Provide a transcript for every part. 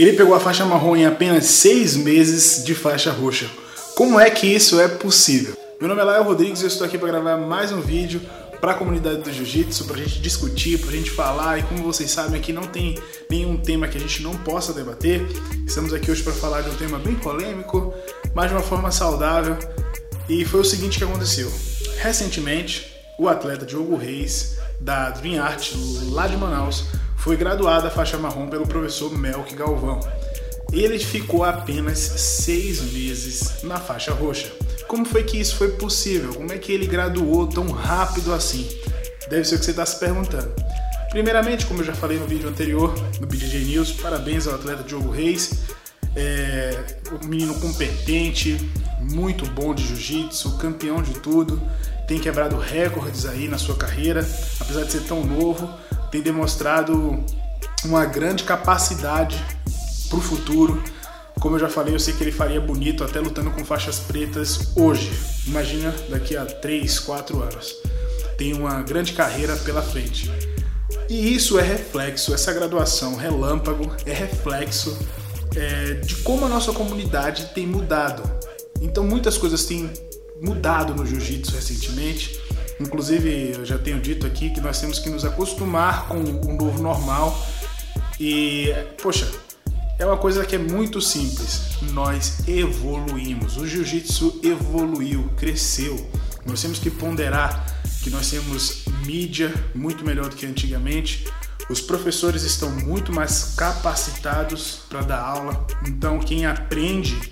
Ele pegou a faixa marrom em apenas seis meses de faixa roxa. Como é que isso é possível? Meu nome é Lael Rodrigues e eu estou aqui para gravar mais um vídeo para a comunidade do Jiu-Jitsu, para a gente discutir, para a gente falar. E como vocês sabem, aqui não tem nenhum tema que a gente não possa debater. Estamos aqui hoje para falar de um tema bem polêmico, mas de uma forma saudável. E foi o seguinte que aconteceu. Recentemente, o atleta Diogo Reis, da Dream Art, lá de Manaus, foi graduado a faixa marrom pelo professor Melk Galvão. Ele ficou apenas seis meses na faixa roxa. Como foi que isso foi possível? Como é que ele graduou tão rápido assim? Deve ser o que você está se perguntando. Primeiramente, como eu já falei no vídeo anterior, no BJJ News, parabéns ao atleta Diogo Reis. É um menino competente, muito bom de jiu-jitsu, campeão de tudo, tem quebrado recordes aí na sua carreira, apesar de ser tão novo, tem demonstrado uma grande capacidade para o futuro como eu já falei, eu sei que ele faria bonito até lutando com faixas pretas hoje. Imagina daqui a 3, 4 anos. Tem uma grande carreira pela frente. E isso é reflexo, essa graduação relâmpago é reflexo é, de como a nossa comunidade tem mudado. Então muitas coisas têm mudado no jiu-jitsu recentemente. Inclusive, eu já tenho dito aqui que nós temos que nos acostumar com o novo normal. E, poxa, é uma coisa que é muito simples. Nós evoluímos. O jiu-jitsu evoluiu, cresceu. Nós temos que ponderar que nós temos mídia muito melhor do que antigamente. Os professores estão muito mais capacitados para dar aula. Então, quem aprende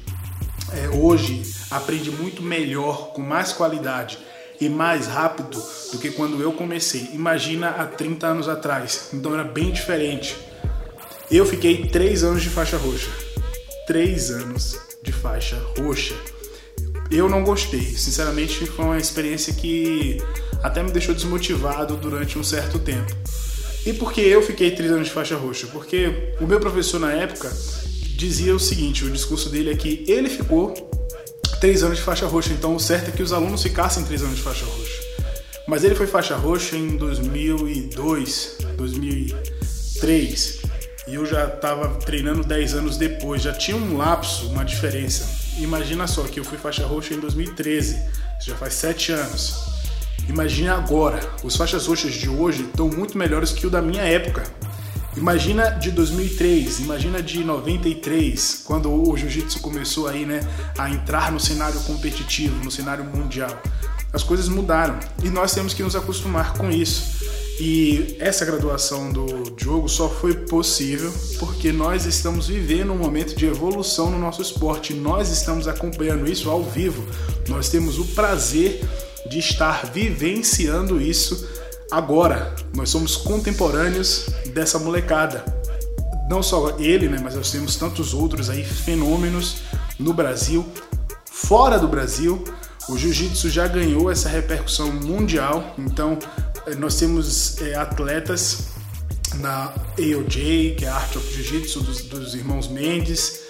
é, hoje aprende muito melhor, com mais qualidade e mais rápido do que quando eu comecei. Imagina há 30 anos atrás. Então era bem diferente. Eu fiquei três anos de faixa roxa. Três anos de faixa roxa. Eu não gostei. Sinceramente, foi uma experiência que até me deixou desmotivado durante um certo tempo. E por que eu fiquei três anos de faixa roxa? Porque o meu professor na época dizia o seguinte: o discurso dele é que ele ficou três anos de faixa roxa, então o certo é que os alunos ficassem três anos de faixa roxa. Mas ele foi faixa roxa em 2002, 2003 e eu já estava treinando 10 anos depois, já tinha um lapso, uma diferença. Imagina só que eu fui faixa roxa em 2013, já faz 7 anos. Imagina agora, os faixas roxas de hoje estão muito melhores que o da minha época. Imagina de 2003, imagina de 93, quando o jiu-jitsu começou aí, né, a entrar no cenário competitivo, no cenário mundial. As coisas mudaram e nós temos que nos acostumar com isso. E essa graduação do Diogo só foi possível porque nós estamos vivendo um momento de evolução no nosso esporte. Nós estamos acompanhando isso ao vivo. Nós temos o prazer de estar vivenciando isso agora. Nós somos contemporâneos dessa molecada. Não só ele, né, mas nós temos tantos outros aí fenômenos no Brasil, fora do Brasil. O jiu-jitsu já ganhou essa repercussão mundial, então eh, nós temos é, atletas na AOJ, que é a Art of Jiu-Jitsu dos, dos, irmãos Mendes,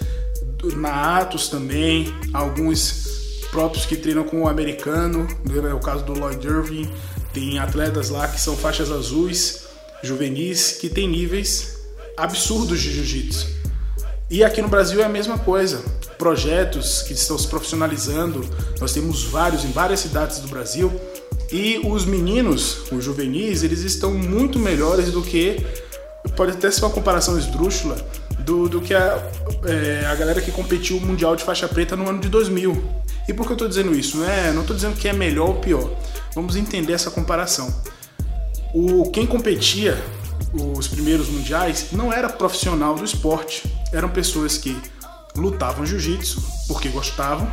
na Atos também, alguns próprios que treinam com o americano, é o caso do Lloyd Irving, tem atletas lá que são faixas azuis, juvenis, que tem níveis absurdos de jiu-jitsu. E aqui no Brasil é a mesma coisa. Projetos que estão se profissionalizando, nós temos vários em várias cidades do Brasil e os meninos, os juvenis, eles estão muito melhores do que. Pode até ser uma comparação esdrúxula do, do que a, é, a galera que competiu o Mundial de Faixa Preta no ano de 2000. E por que eu estou dizendo isso? Não é, não estou dizendo que é melhor ou pior. Vamos entender essa comparação. O, quem competia os primeiros mundiais não era profissional do esporte. Eram pessoas que lutavam jiu-jitsu porque gostavam,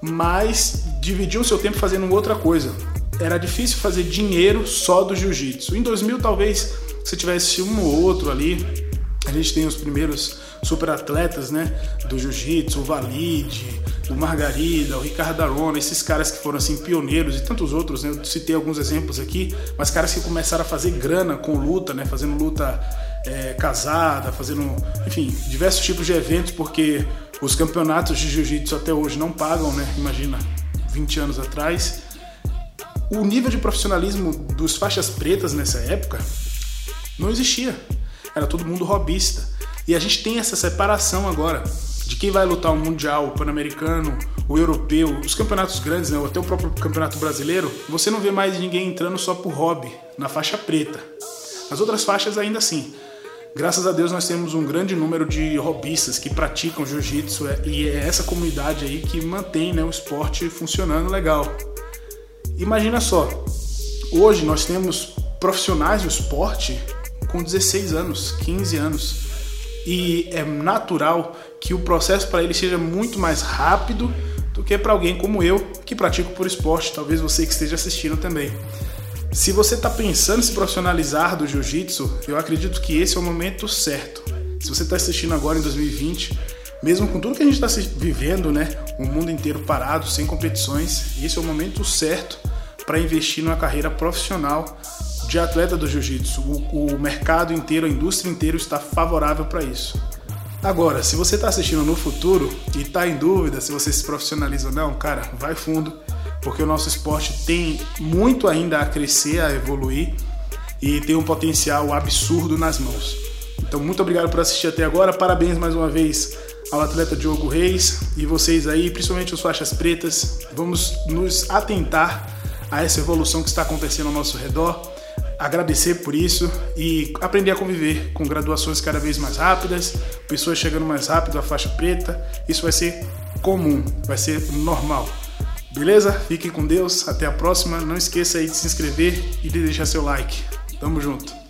mas dividiam seu tempo fazendo outra coisa era difícil fazer dinheiro só do jiu-jitsu. Em 2000, talvez, se tivesse um ou outro ali, a gente tem os primeiros super atletas, né, do jiu-jitsu, o Valide, o Margarida, o Ricardo Arona, esses caras que foram assim pioneiros e tantos outros, né? Eu citei alguns exemplos aqui, mas caras que começaram a fazer grana com luta, né, fazendo luta é, casada, fazendo, enfim, diversos tipos de eventos, porque os campeonatos de jiu-jitsu até hoje não pagam, né? Imagina, 20 anos atrás o nível de profissionalismo dos faixas pretas nessa época não existia. Era todo mundo robista. E a gente tem essa separação agora de quem vai lutar o Mundial, o Pan-Americano, o Europeu, os campeonatos grandes, né, até o próprio Campeonato Brasileiro, você não vê mais ninguém entrando só por hobby, na faixa preta. As outras faixas ainda assim. Graças a Deus nós temos um grande número de hobbyistas que praticam jiu-jitsu é, e é essa comunidade aí que mantém né, o esporte funcionando legal. Imagina só, hoje nós temos profissionais do esporte com 16 anos, 15 anos. E é natural que o processo para ele seja muito mais rápido do que para alguém como eu, que pratico por esporte, talvez você que esteja assistindo também. Se você está pensando em se profissionalizar do jiu-jitsu, eu acredito que esse é o momento certo. Se você está assistindo agora em 2020, mesmo com tudo que a gente está vivendo, né, o mundo inteiro parado, sem competições, esse é o momento certo para investir numa carreira profissional de atleta do jiu-jitsu. O, o, mercado inteiro, a indústria inteira está favorável para isso. Agora, se você está assistindo no futuro e está em dúvida se você se profissionaliza ou não, cara, vai fundo, porque o nosso esporte tem muito ainda a crescer, a evoluir e tem um potencial absurdo nas mãos. Então, muito obrigado por assistir até agora. Parabéns mais uma vez ao atleta Diogo Reis e vocês aí, principalmente os faixas pretas. Vamos nos atentar a essa evolução que está acontecendo ao nosso redor agradecer por isso e aprender a conviver com graduações cada vez mais rápidas, pessoas chegando mais rápido à faixa preta. Isso vai ser comum, vai ser normal. Beleza? Fiquem com Deus, até a próxima. Não esqueça aí de se inscrever e de deixar seu like. Tamo junto.